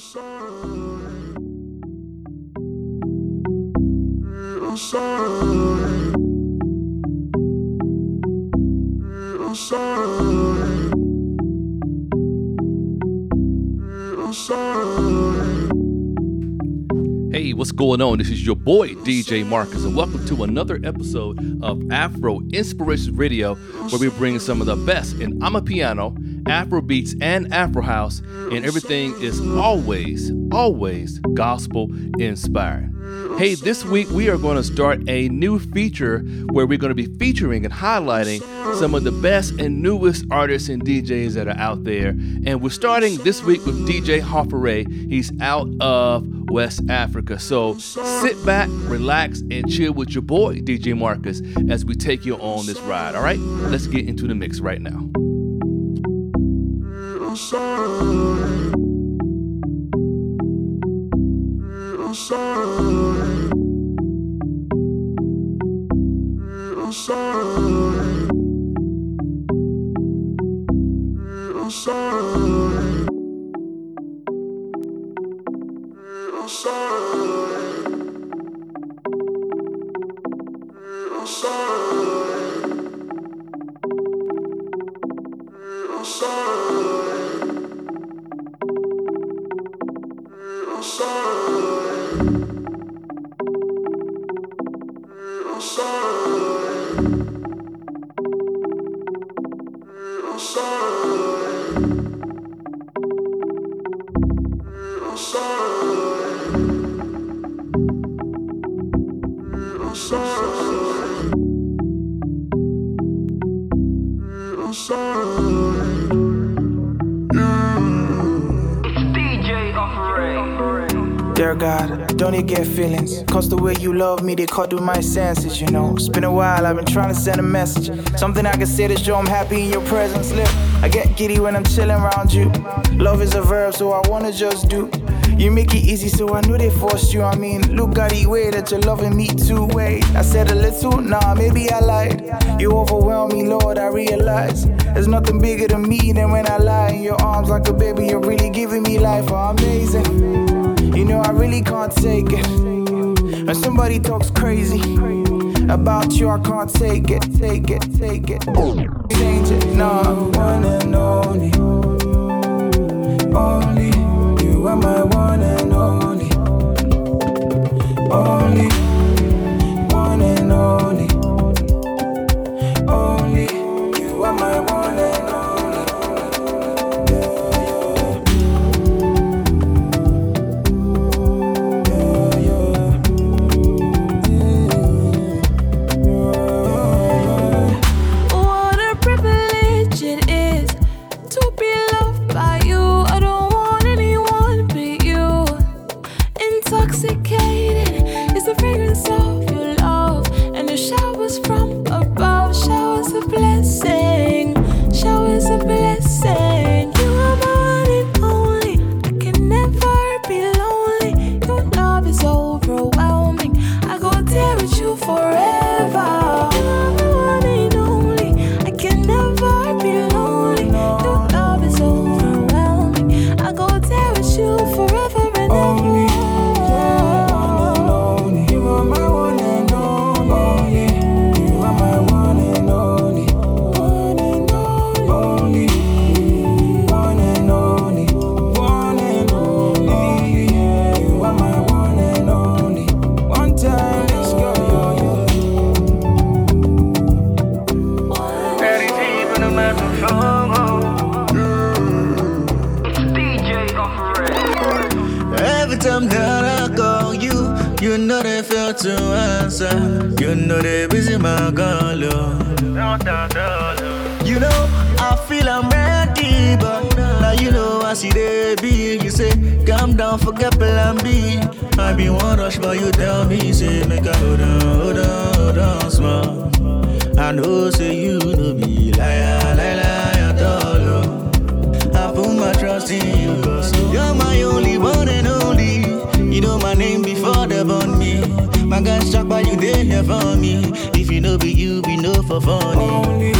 Hey, what's going on? This is your boy DJ Marcus, and welcome to another episode of Afro Inspiration Radio, where we bring some of the best in Amapiano, Afro beats, and Afro house, and everything is always, always gospel inspired. Hey, this week we are going to start a new feature where we're going to be featuring and highlighting some of the best and newest artists and DJs that are out there. And we're starting this week with DJ Horphuray. He's out of West Africa. So sit back, relax, and chill with your boy, DJ Marcus, as we take you on this ride. All right, let's get into the mix right now outside. Be outside. Dear God, don't you get feelings? Cause the way you love me, they cut through my senses, you know. It's been a while, I've been trying to send a message. Something I can say to show I'm happy in your presence. Look, I get giddy when I'm chilling around you. Love is a verb, so I wanna just do. You make it easy, so I know they forced you. I mean, look at the way that you're loving me too. Wait, I said a little, nah, maybe I lied. You overwhelm me, Lord, I realize. There's nothing bigger than me than when I lie in your arms like a baby. You're really giving me life, oh, amazing. You know, I really can't take it. When somebody talks crazy about you, I can't take it, take it, take it. Change it, nah. One and only. Only. You are my one and only. Only. Know say you know be liar, liar, liar, at all. oh. I put my trust in you, cause you're my only one and only. You know my name before they born me. My guys struck by you, they for me. If you know be you, be no for funny. Only,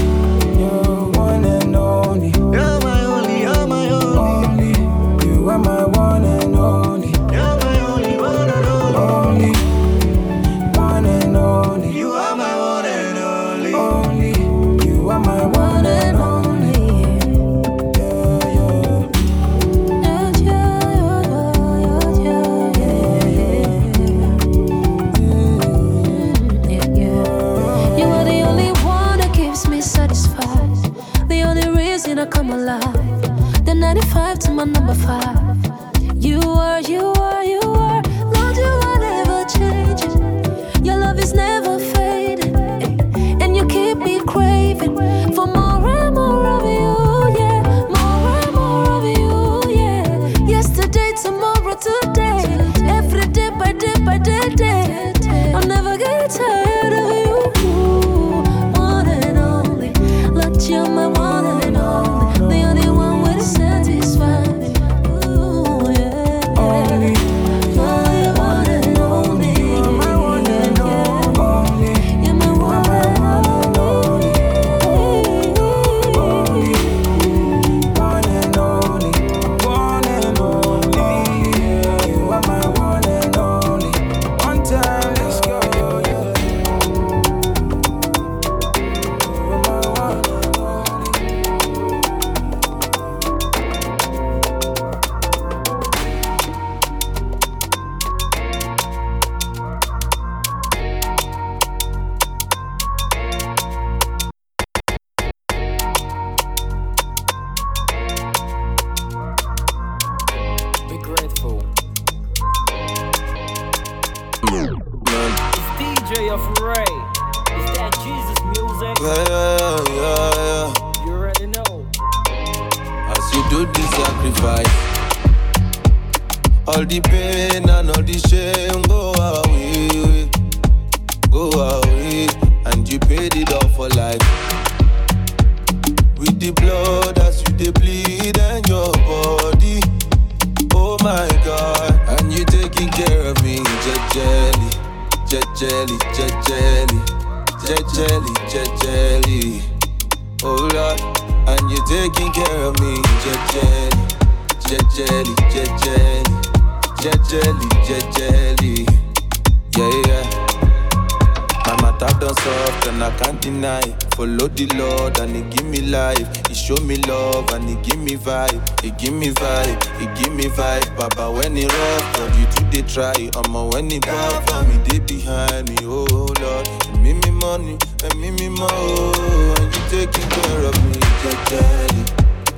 mímọ́ o and you taking care of me jẹjẹli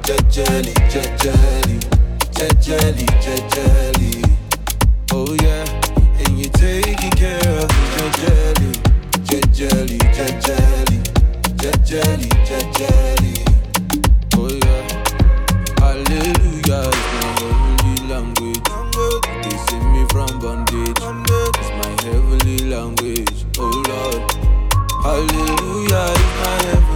jẹjẹli jẹjẹli jẹjẹli jẹjẹli oh yeah and you taking care of me jẹjẹli jẹjẹli jẹjẹli jẹjẹli jẹjẹli oh yeah hallelujah is my heavenly language. They save me from bondage. It's my heavenly language. Oh lord. Hallelujah is my heaven.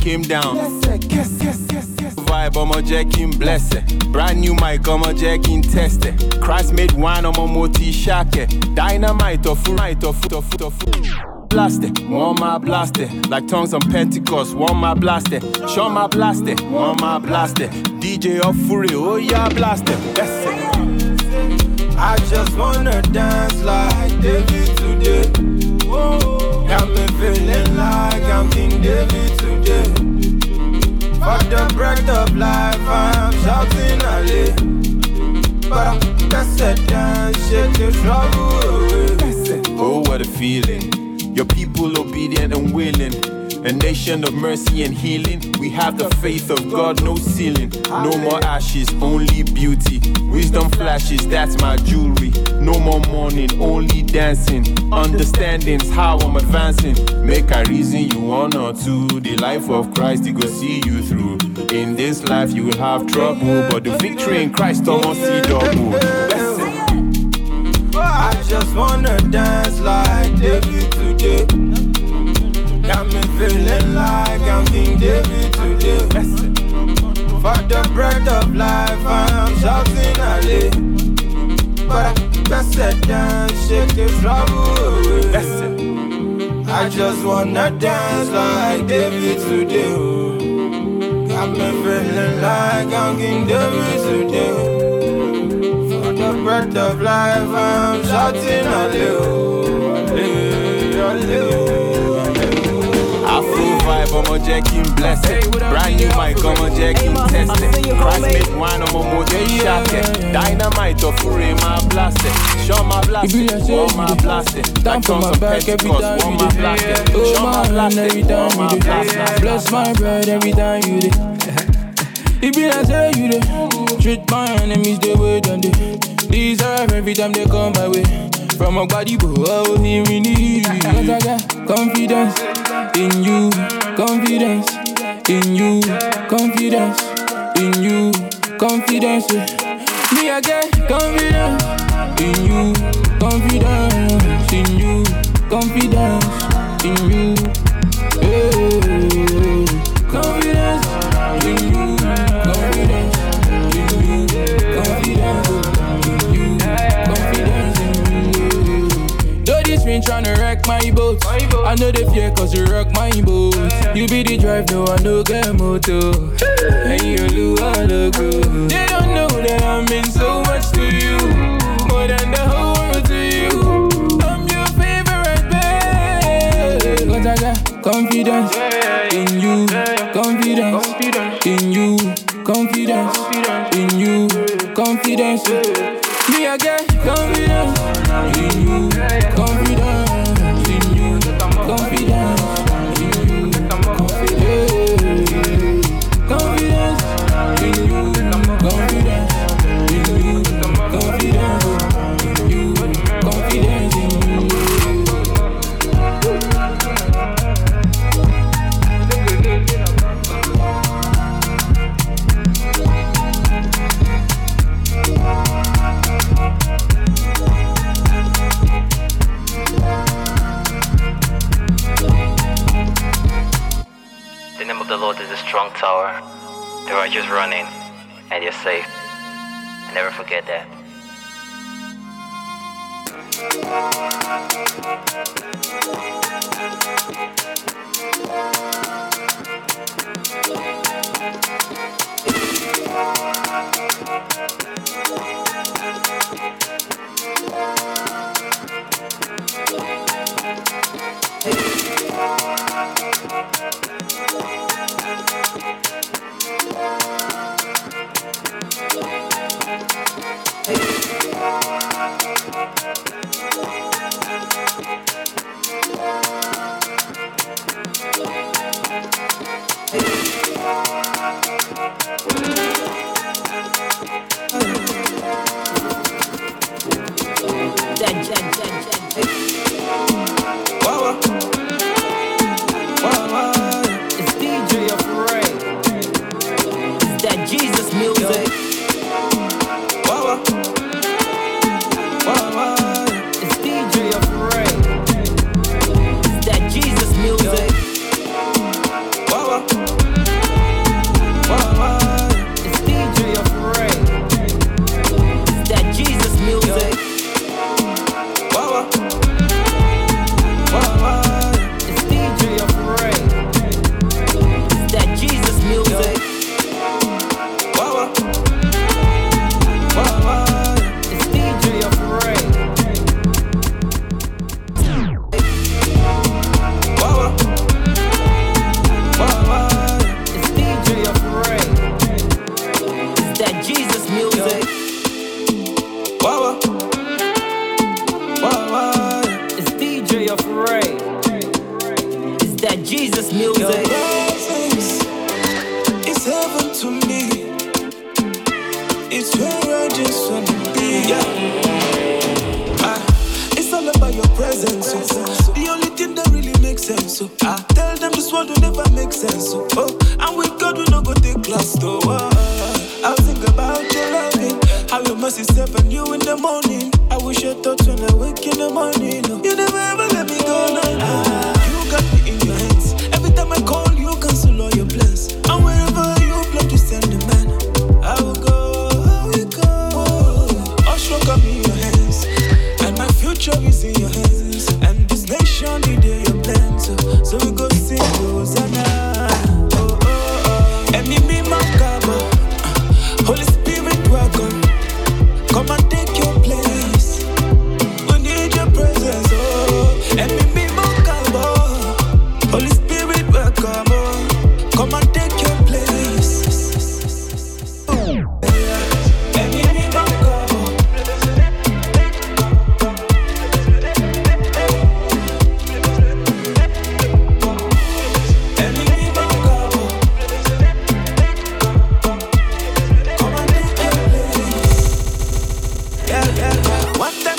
Came down. Yes, yes, yes, yes. Vibe, I'm a jacking blessed. Brand new mic, I'm a jacking tested. Christ made wine, I'm a moti shake. Dynamite of night of foot of foot of foot. Blasted, one my blasted. Like tongues on Pentecost, one my blast it. Show my blast it, one my blast it. DJ of Fury, oh yeah, blasted. That's it. I just wanna dance like David today. Got me feeling like I'm King David today. For the breath of life, I'm shouting Ali. But I'm at dance, shake the trouble. Oh, what a feeling. Your people obedient and willing. A nation of mercy and healing. We have the faith of God, no ceiling. No more ashes, only beauty. Wisdom flashes, that's my jewelry. No more mourning, only dancing. Understanding's how I'm advancing. Make a reason you two. The life of Christ, he go see you through. In this life, you will have trouble, but the victory in Christ, almost see double. I just wanna dance like David today. Got me feeling like I'm King David breath of life, I'm shouting Ali. But I best at dance, shake the trouble away. I just wanna dance like David today. Got me feeling like I'm King David today. For the breath of life, I'm shouting Afro vibe, I'm a jacking blessed. Brand new mic, I'm a jacking tested. Christ made wine, I'm a motor shake. Dynamite of Fury, my blasted. Show my blasted, oh my blasted. Stand for my back every time one you blasted. Oh Show my hand every time you blasted. Bless my bread every time you did. It be like say you did. Treat my enemies the way them they deserve every time they come my way. From a body, but oh, he me need. Cause I got confidence in you, confidence in you, confidence in you, confidence. Me get confidence in you, confidence in you, confidence in you. Hey, tryna wreck my boat, I know they fear cause you rock my boat. You be the drive, no I no get motor. And you the good. They don't know that I mean so much to you, more than the whole world to you. I'm your favorite babe. Cause I got confidence in you,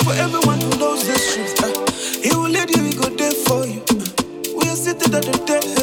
for everyone who knows the truth. Uh, he will lead you, We go there for you. Uh, we are sitting at the table.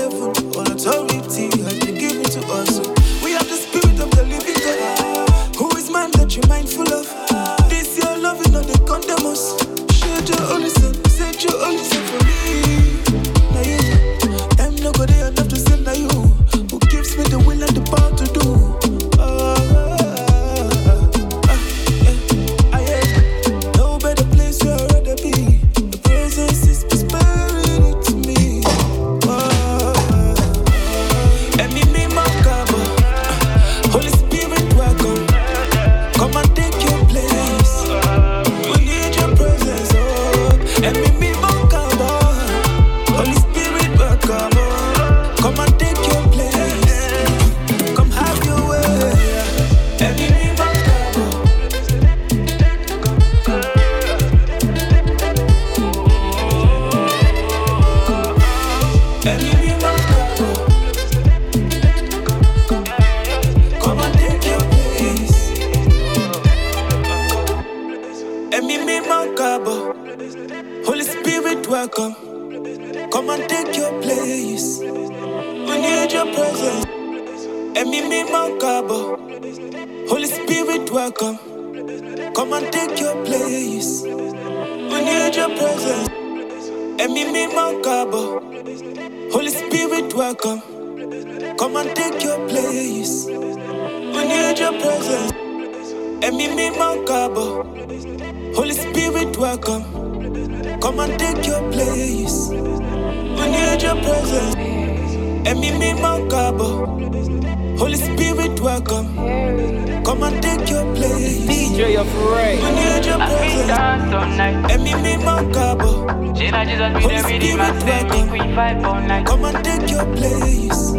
free. I feel dance all night. And me me my cabo. Jina Jesus be with every day, my thing. We vibe all night. Come and take your place.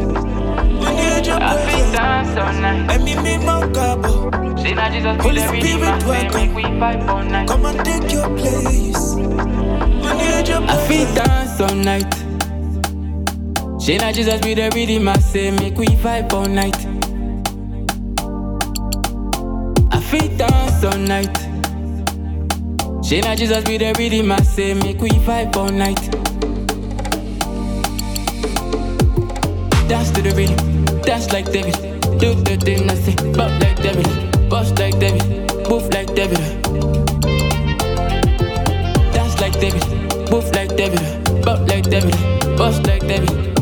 I feel dance all night. And me me my cabo. Jina Jesus be with every day, my thing. We vibe all night. Come and take your place. I feel dance all night. Jina Jesus be the rhythm I say make we vibe all night. all night. Say now Jesus be the rhythm, I say make we vibe all night. Dance to the rhythm, dance like David. Do the thing I say, bop like David, bust like David, move like David. Dance like David, move like David, bop like David, bust like David.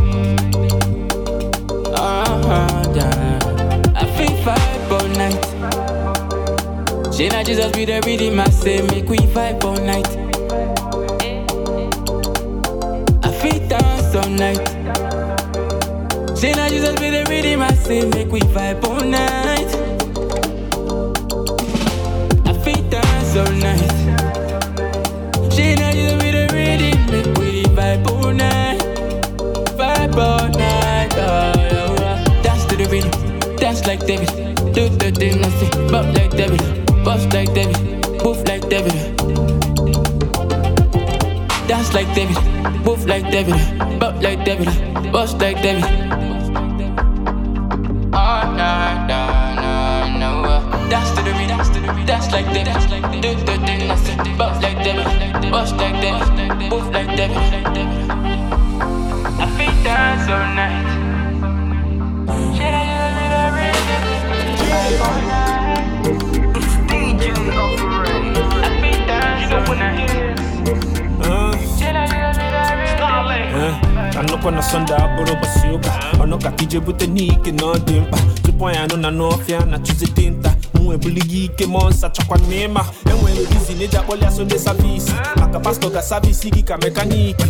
She not Jesus be the rhythm, I say make we vibe all night. I feel dance all night. She not Jesus be the rhythm, I say make we vibe all night. I feel dance all night. She not Jesus be the rhythm, make we vibe all night. Vibe all night, oh, yeah, yeah. Dance to the rhythm, dance like David. Do the thing, I say, bop like David, bust like David, move like David. Dance like David, move like David, bop like David, bust like David. Oh, nah, nah, nah, nah. Dance to the beat, dance to the beat, dance like David, dance like David. Do the thing, I say, bop like David, bust like David, move like David. I feel dance all night. Should I just her rhythm? All night. Bute n'ike na n'ọfịa na sonde pastọ ga ka mekaniki.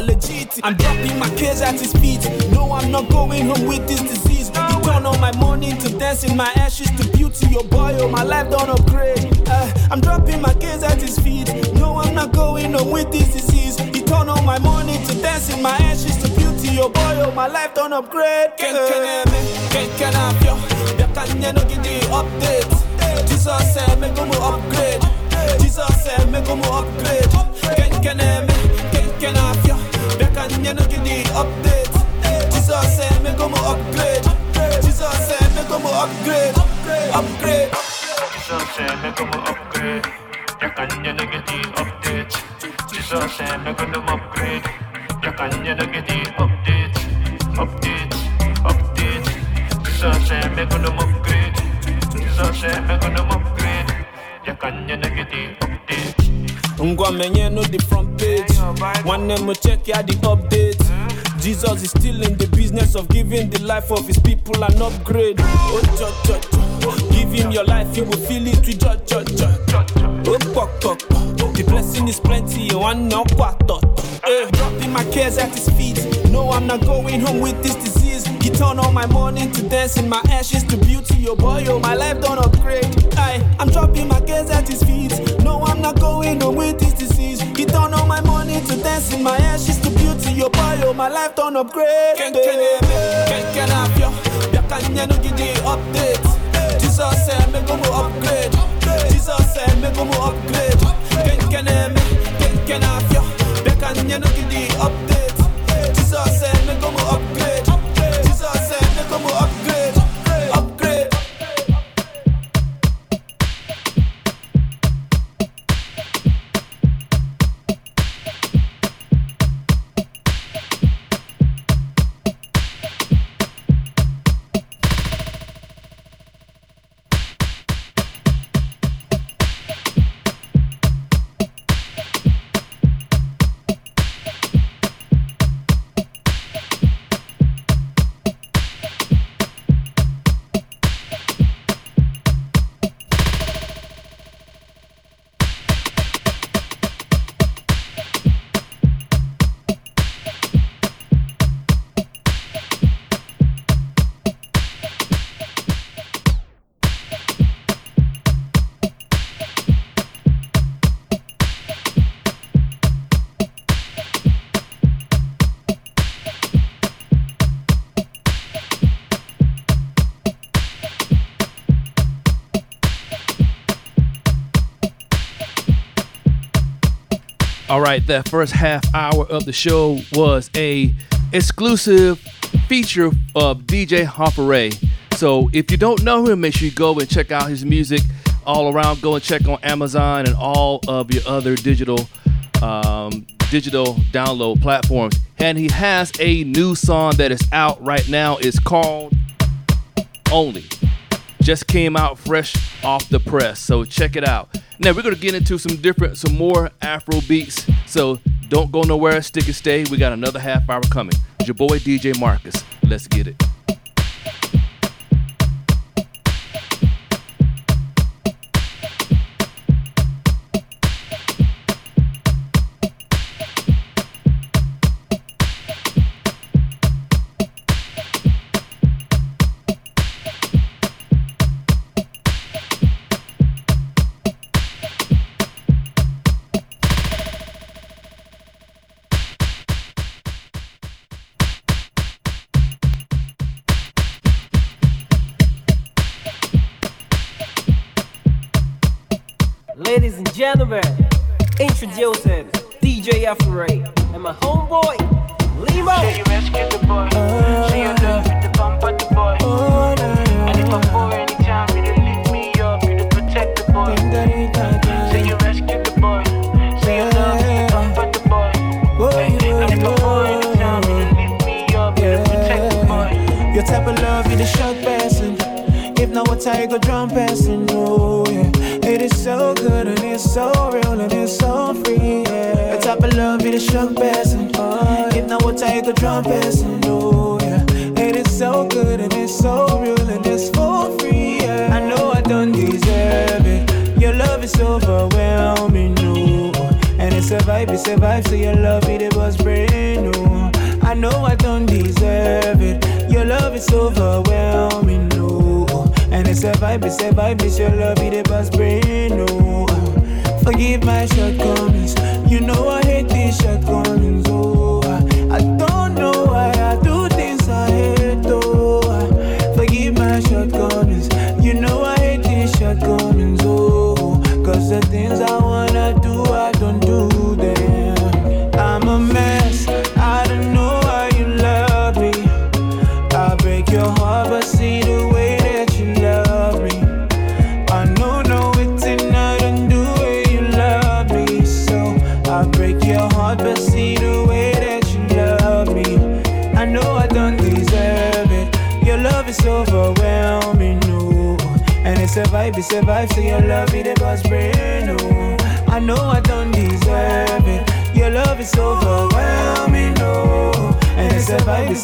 Legit I'm dropping my case at his feet. No I'm not going home with this disease turn all my money to dancing my ashes to beauty your boy oh my life don't upgrade. Uh, I'm dropping my case at his feet. No I'm not going home with this disease. He turn all my money to dancing my ashes to beauty your boy oh my life don't upgrade. Ken keneme, ken kenafyo Yakanye no gidi update? Jesus say me go mo upgrade. Jesus say me go mo upgrade. Ken keneme, ken kenafyo Yakanye no gidi update? Jesus say me upgrade Say me go upgrade. Upgrade. Say me go mo upgrade. Yakanye no gidi update. Jesus say me mo upgrade. Yakanye no gidi update. Update, update. Jesus say me go upgrade. Jesus say me mo upgrade. Yakanye no gidi update. Ngwa menye no the front page One name check ya the update Jesus is still in the business of giving the life of his people an upgrade. Oh, cho, cho, cho. Give him your life, you will feel it with cho, cho, cho. Oh, pok, pok. The blessing is plenty, you want no quarto. Eh, dropping my cares at his feet. No, I'm not going home with this turn all my money to dancing, my ashes to beauty. Your boy, oh, my life don't upgrade. I, I'm dropping my cares at his feet. No, I'm not going home with this disease. He turn all my money to dancing, my ashes to beauty. Your boy, oh, my life don't upgrade. Ken ken ebe, ken ken afyo. Yakanye no gidi update. Jesus say me go upgrade. Jesus say me go upgrade. Ken ken ebe, ken ken afyo. Yakanye no gidi update. Right, that first half hour of the show was a exclusive feature of DJ Hopper So if you don't know him, make sure you go and check out his music all around. Go and check on Amazon and all of your other digital um, digital download platforms. And he has a new song that is out right now. It's called Only just came out fresh off the press. So check it out. Now we're gonna get into some different, some more Afro beats. So don't go nowhere, stick and stay. We got another half hour coming. It's your boy DJ Marcus. Let's get it.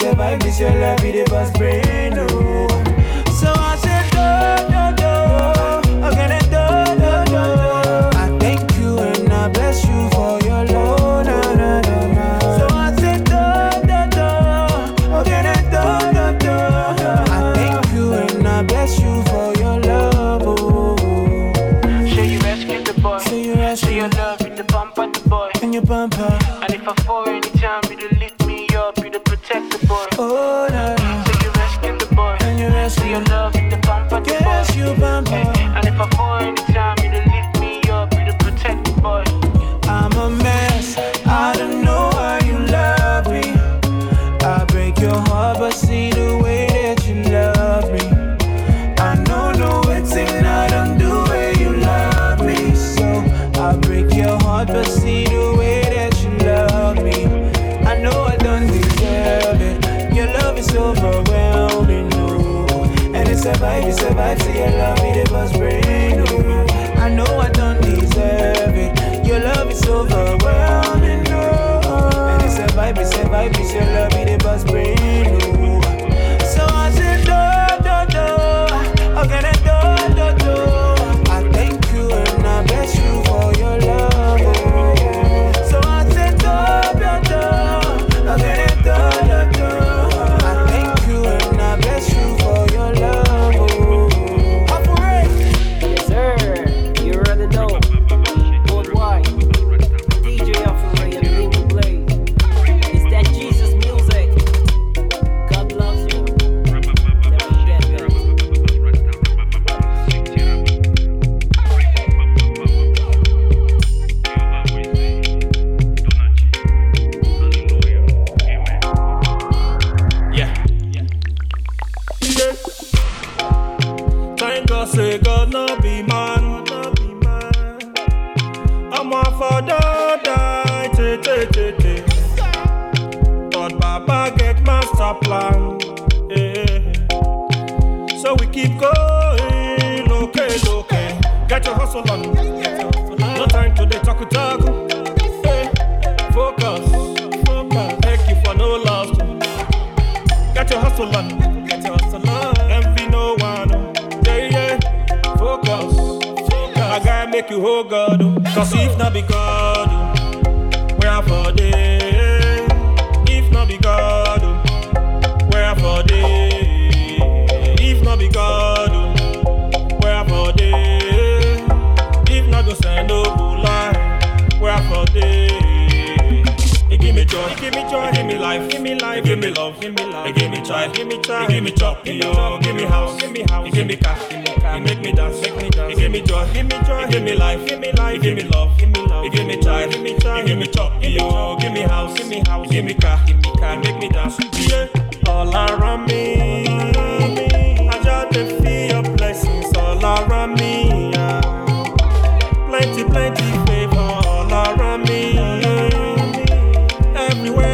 I my your life be the best. Oh. Everywhere I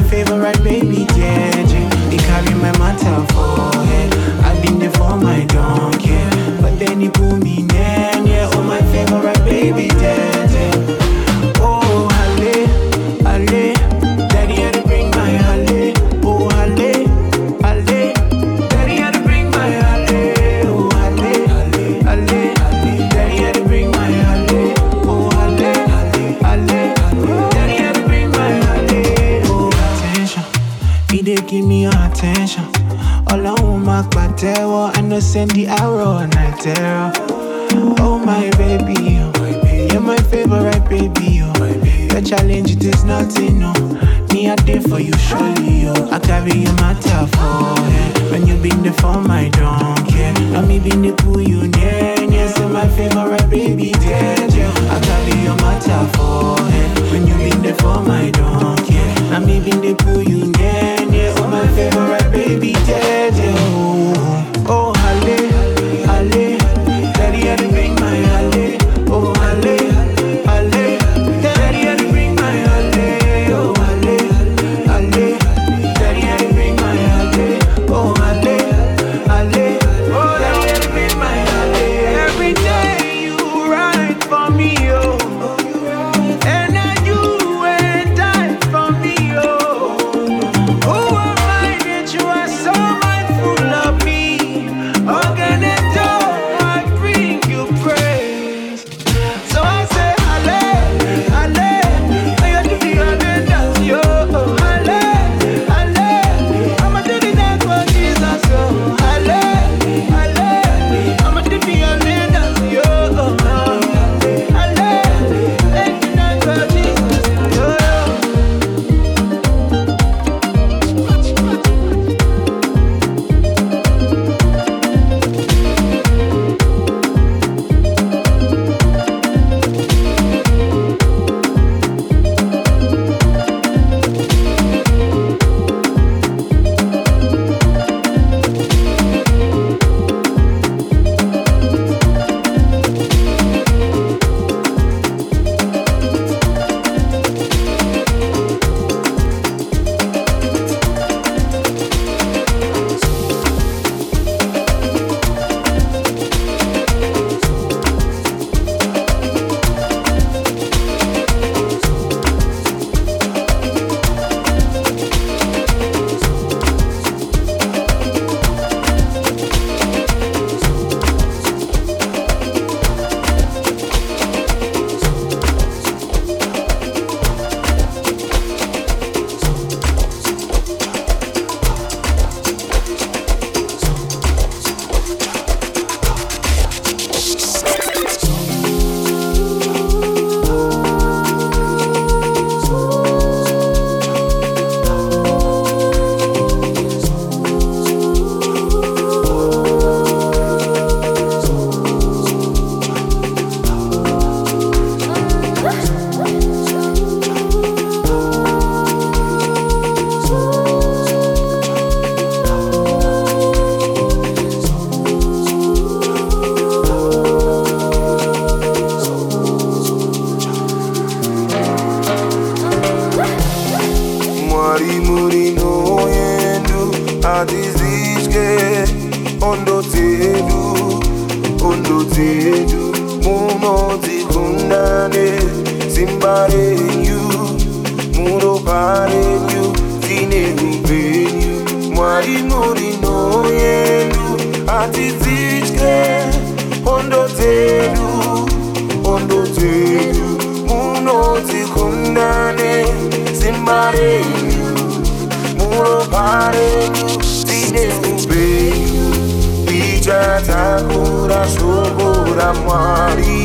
my favorite right, baby, paredu tine upenyu mwari muri no yedu hatidzitye hondo dzedu hondo dzedu. Munotsikundane simba renyu muropa renyu tine upenyu ichatakura shoko ramwari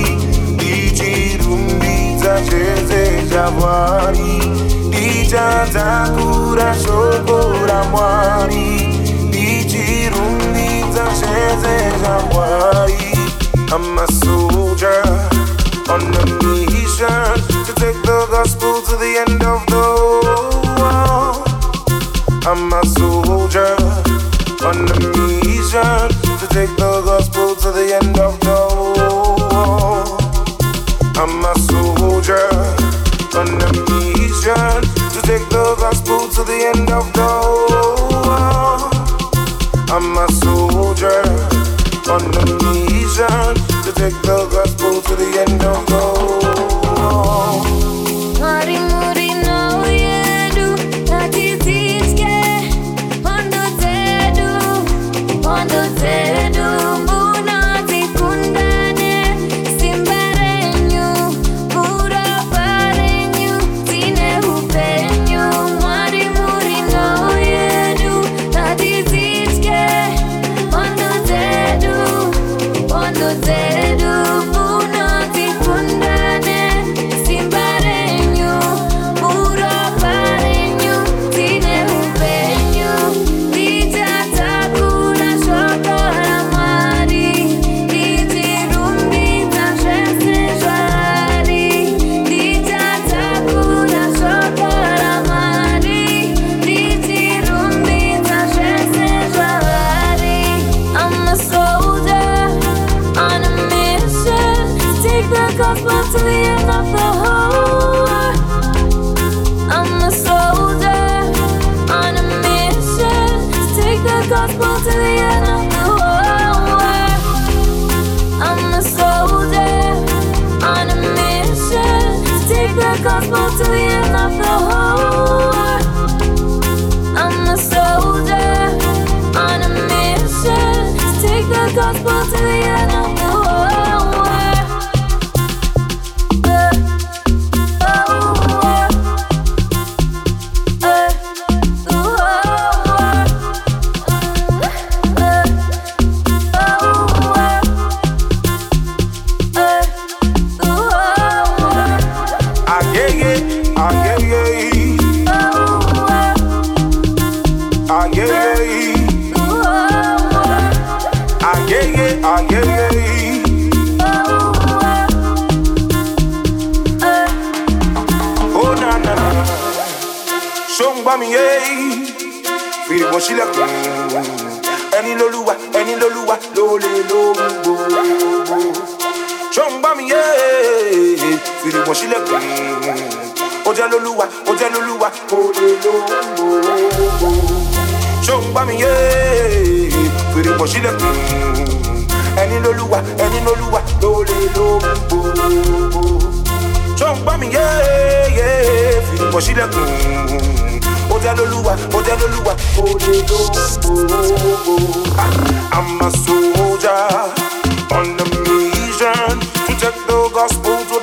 ichirumbidza zvese zvavari I'm a soldier on a mission to take the gospel to the end of the world. I'm a soldier on a mission to take the gospel to the end.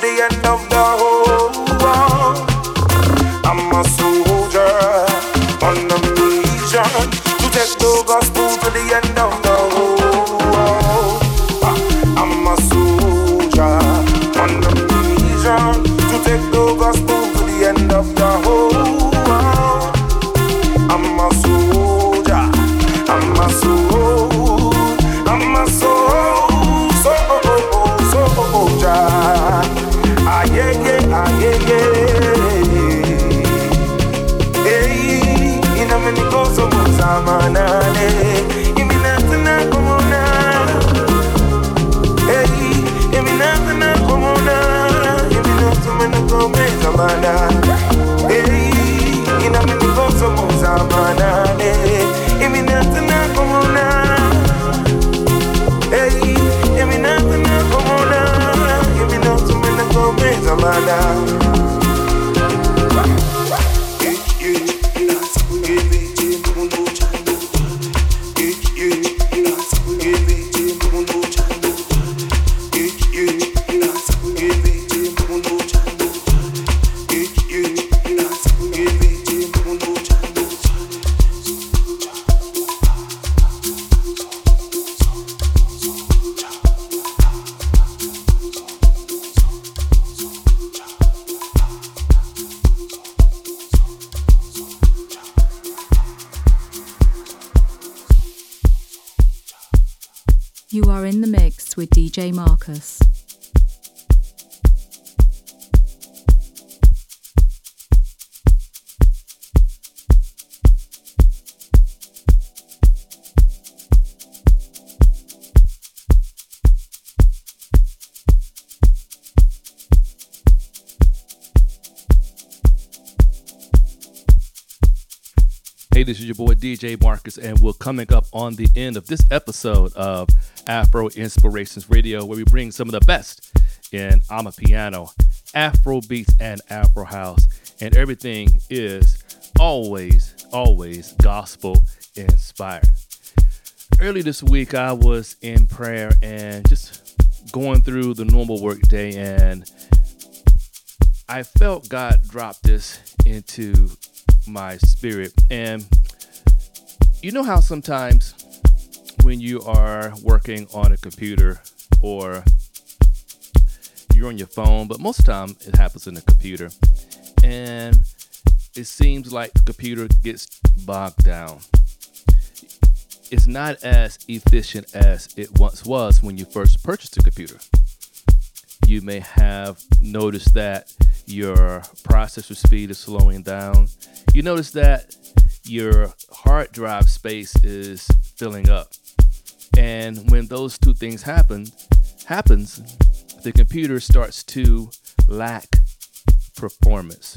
the end of the hole. Hey, this is your boy DJ Marcus, and we're coming up on the end of this episode of Afro Inspirations Radio, where we bring some of the best in Amapiano, Afro beats, and Afro house. And everything is always, always gospel inspired. Early this week, I was in prayer and just going through the normal work day, and I felt God drop this into my spirit. And you know how sometimes when you are working on a computer or you're on your phone, but most of the time it happens in the computer, and it seems like the computer gets bogged down. It's not as efficient as it once was when you first purchased a computer. You may have noticed that your processor speed is slowing down. You notice that your hard drive space is filling up. And when those two things happen, happens, the computer starts to lack performance.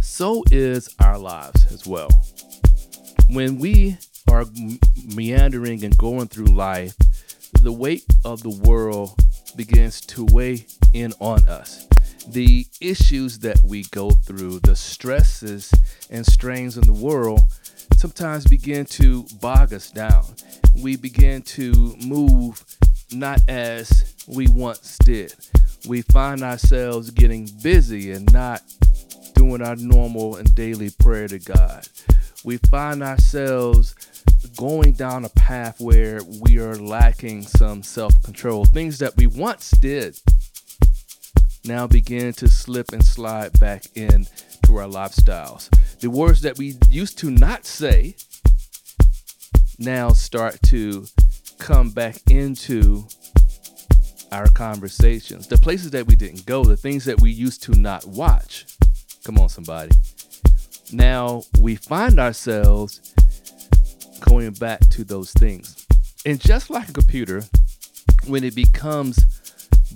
So is our lives as well. When we are meandering and going through life, the weight of the world begins to weigh in on us. The issues that we go through, the stresses and strains in the world, sometimes begin to bog us down. We begin to move not as we once did. We find ourselves getting busy and not doing our normal and daily prayer to God. We find ourselves going down a path where we are lacking some self control. Things that we once did now begin to slip and slide back in to our lifestyles. The words that we used to not say now start to come back into our conversations. The places that we didn't go, the things that we used to not watch. Come on, somebody. Now we find ourselves going back to those things. And just like a computer, when it becomes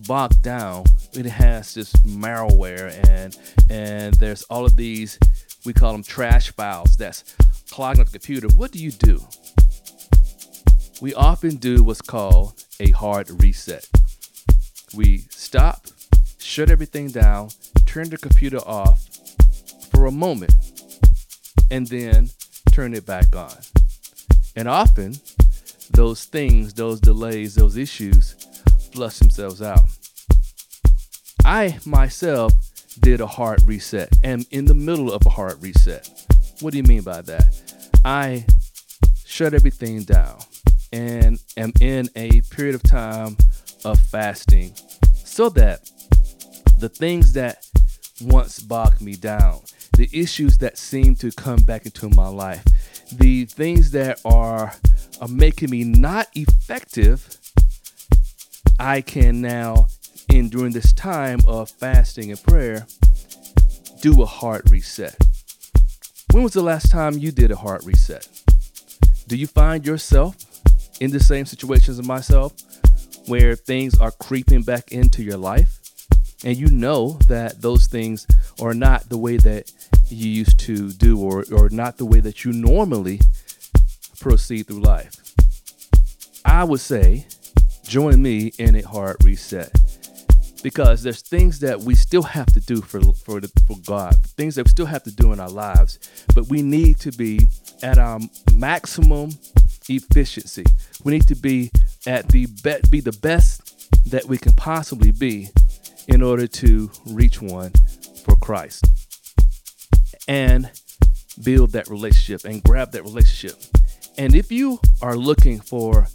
bogged down, it has this malware and and there's all of these we call them trash files that's clogging up the computer. What do you do? We often do what's called a hard reset. We stop, shut everything down, turn the computer off for a moment, and then turn it back on. And often, those things, those delays, those issues flush themselves out. I myself did a hard reset, am in the middle of a hard reset. What do you mean by that? I shut everything down and am in a period of time of fasting so that the things that once bogged me down, the issues that seem to come back into my life, the things that are, are making me not effective, I can now, in during this time of fasting and prayer, do a heart reset. When was the last time you did a heart reset? Do you find yourself in the same situations as myself where things are creeping back into your life and you know that those things are not the way that you used to do or, or not the way that you normally proceed through life? I would say join me in a heart reset because there's things that we still have to do for for the, for God, things that we still have to do in our lives, but we need to be at our maximum efficiency. We need to be at the be, be the best that we can possibly be in order to reach one for Christ and build that relationship and grab that relationship. And if you are looking for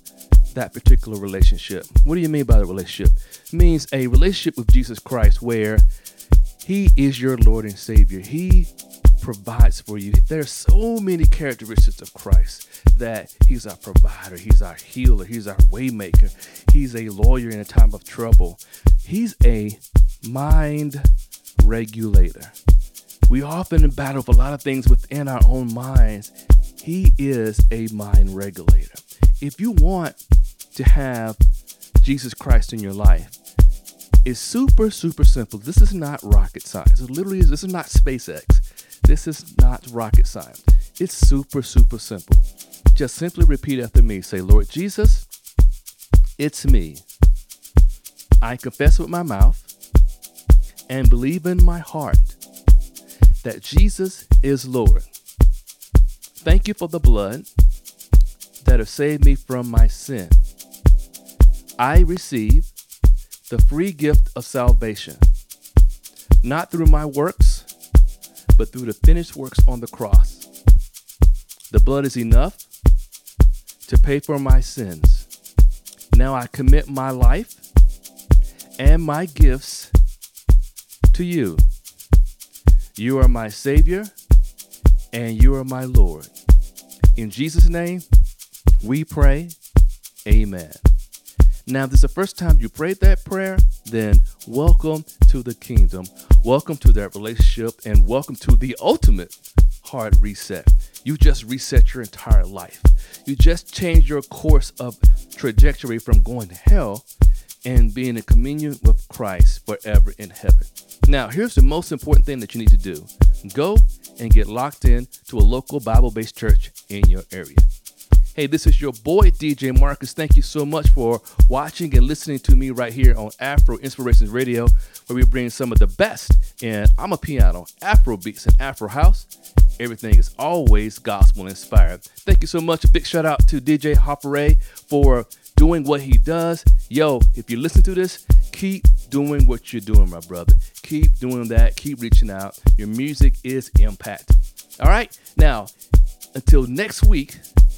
that particular relationship, what do you mean by the relationship? It means a relationship with Jesus Christ where he is your Lord and Savior. He provides for you. There are so many characteristics of Christ that He's our provider, He's our healer, He's our waymaker, He's a lawyer in a time of trouble. He's a mind regulator. We often battle with a lot of things within our own minds. He is a mind regulator. If you want to have Jesus Christ in your life, it's super, super simple. This is not rocket science. It literally is. This is not SpaceX. This is not rocket science. It's super, super simple. Just simply repeat after me. Say, Lord Jesus, it's me. I confess with my mouth and believe in my heart that Jesus is Lord. Thank you for the blood that has saved me from my sin. I receive the free gift of salvation, not through my works, but through the finished works on the cross. The blood is enough to pay for my sins. Now I commit my life and my gifts to you. You are my Savior and you are my Lord. In Jesus' name, we pray. Amen. Now, if this is the first time you prayed that prayer, then welcome to the kingdom. Welcome to that relationship and welcome to the ultimate hard reset. You just reset your entire life. You just change your course of trajectory from going to hell and being in communion with Christ forever in heaven. Now, here's the most important thing that you need to do go and get locked in to a local Bible based church in your area. Hey, this is your boy DJ Marcus. Thank you so much for watching and listening to me right here on Afro Inspirations Radio, where we bring some of the best in Amapiano, Afro beats, and Afro house. Everything is always gospel inspired. Thank you so much. A big shout out to DJ Horphuray for doing what he does. Yo, if you listen to this, keep doing what you're doing, my brother. Keep doing that. Keep reaching out. Your music is impacting. All right. Now, until next week,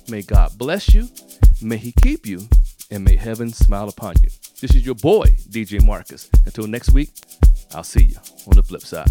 may God bless you, may He keep you, and may heaven smile upon you. This is your boy, DJ Marcus. Until next week, I'll see you on the flip side.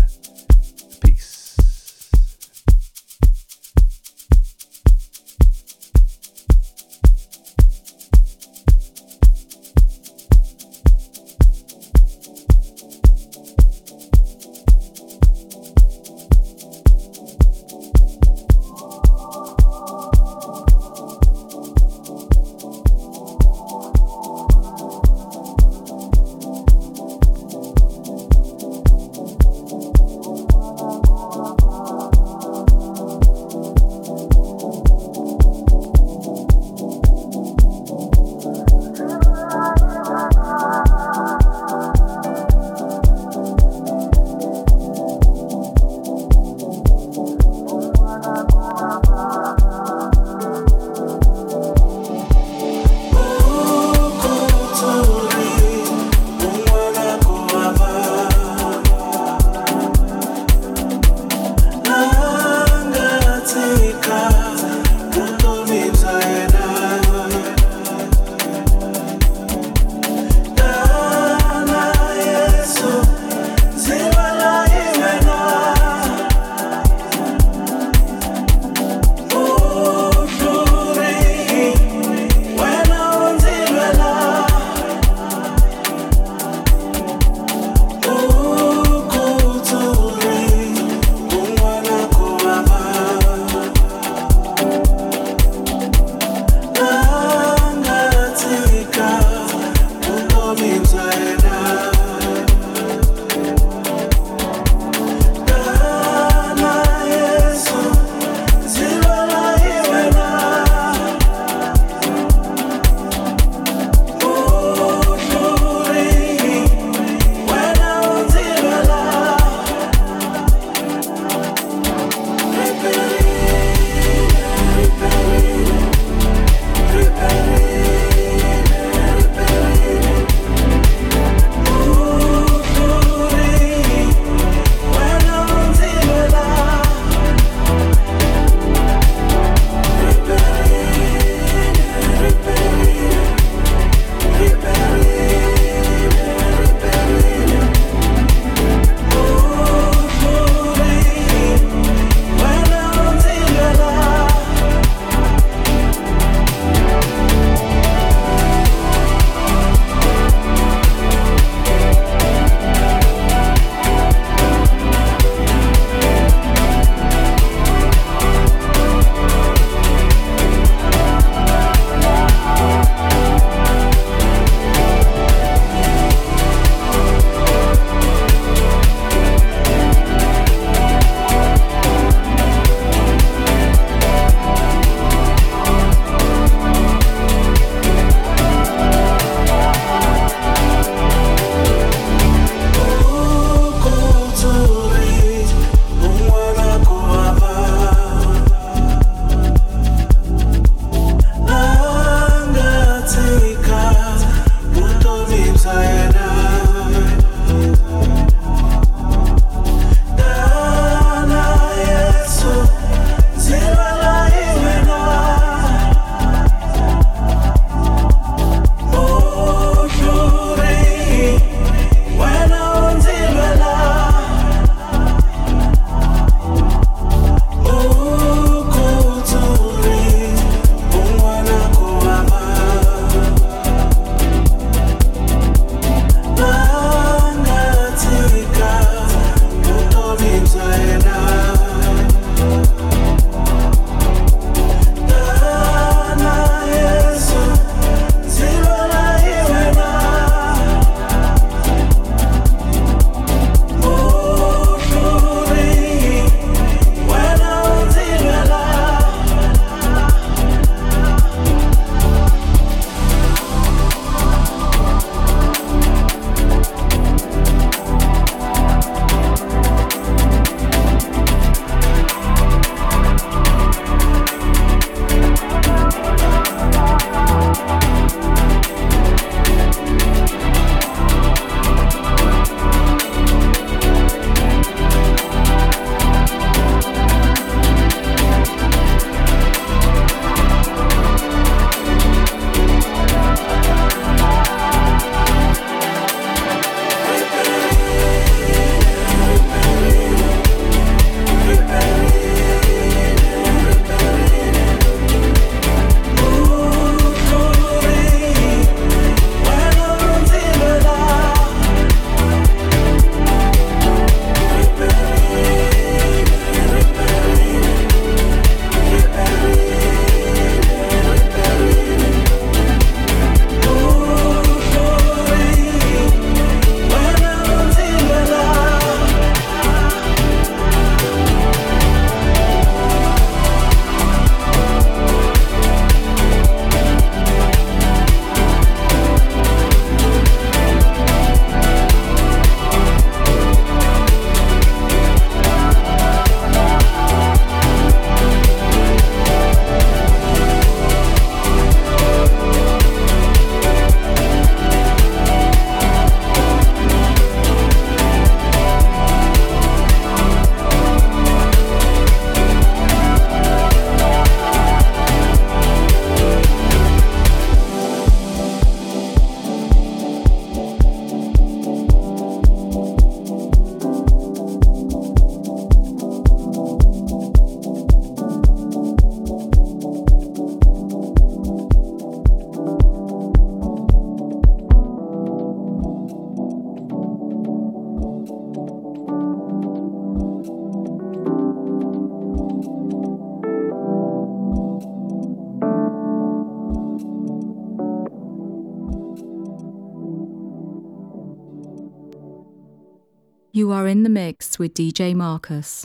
With DJ Marcus.